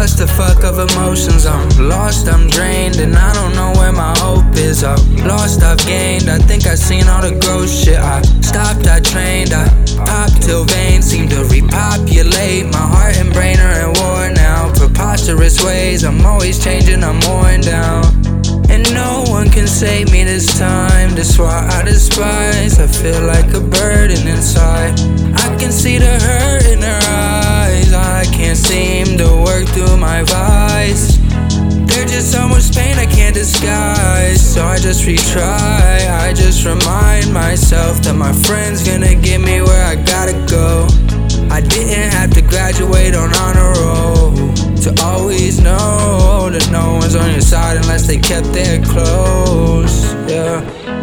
I'm a clusterfuck of emotions. I'm lost, I'm drained, and I don't know where my hope is. I'm lost, I've gained. I think I've seen all the gross shit. I stopped, I trained, I popped till veins seem to repopulate. My heart and brain are in war now. Preposterous ways, I'm always changing, I'm worn down. And no one can save me this time. That's why I despise. I feel like a burden inside. So much pain I can't disguise. So I just retry. I just remind myself that my friend's gonna get me where I gotta go. I didn't have to graduate on honor roll to always know that no one's on your side unless they kept their close. Yeah.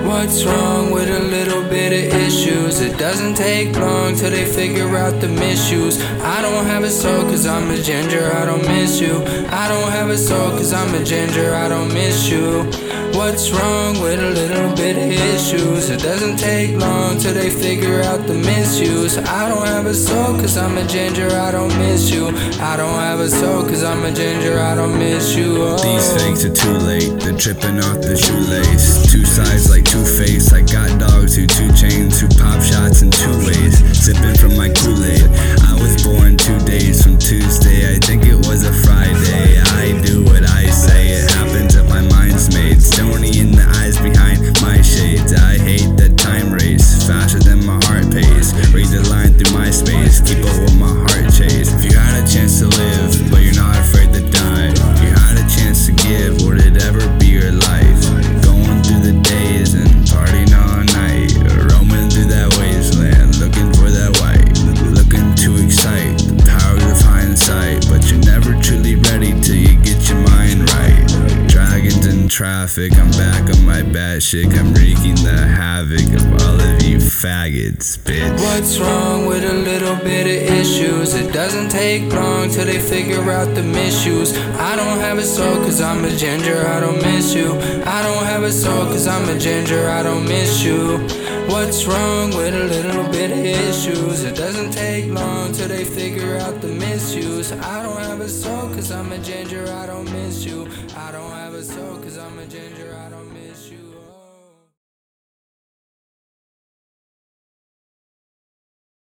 What's wrong with a little bit of issues? It doesn't take long till they figure out the misuse. I don't have a soul cause I'm a ginger, I don't miss you. I don't have a soul cause I'm a ginger, I don't miss you. What's wrong with a little bit of issues? It doesn't take long till they figure out the misuse. I don't have a soul cause I'm a ginger, I don't miss you. I don't have a soul cause I'm a ginger, I don't miss you. Oh. These fakes are too late, they're tripping off the shoelace. Two sides like two face, I got dogs who two chains, who pop shots traffic, I'm back on my bad shit. I'm wreaking the havoc of all of you faggots, bitch. What's wrong with a little bit of issues? It doesn't take long till they figure out the misuse. I don't have a soul cause I'm a ginger, I don't miss you. I don't have a soul cause I'm a ginger, I don't miss you. What's wrong with a little bit of issues? It doesn't take long till they figure out the misuse. I don't have a soul cause I'm a ginger, I don't miss you. I don't have a soul cause I'm a ginger, I don't.